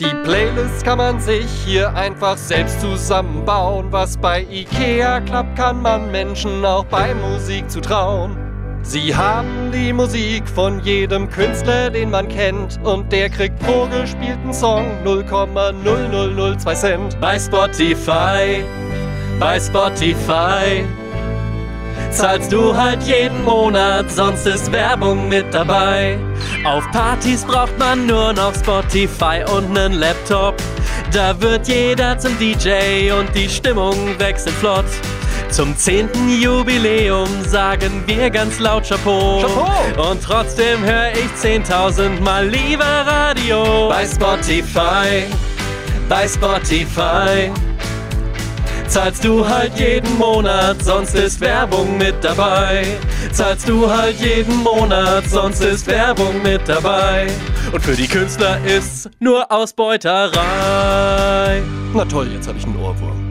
Die Playlist kann man sich hier einfach selbst zusammenbauen. Was bei Ikea klappt, kann man Menschen auch bei Musik zutrauen. Sie haben die Musik von jedem Künstler, den man kennt. Und der kriegt pro gespielten Song 0,0002 Cent. Bei Spotify, bei Spotify zahlst du halt jeden Monat, sonst ist Werbung mit dabei. Auf Partys braucht man nur noch Spotify und nen Laptop. Da wird jeder zum DJ und die Stimmung wechselt flott. Zum zehnten Jubiläum sagen wir ganz laut Chapeau. Chapeau! Und trotzdem höre ich 10.000 Mal lieber Radio. Bei Spotify, bei Spotify zahlst du halt jeden Monat, sonst ist Werbung mit dabei. Zahlst du halt jeden Monat, sonst ist Werbung mit dabei. Und für die Künstler ist's nur Ausbeuterei. Na toll, jetzt habe ich einen Ohrwurm.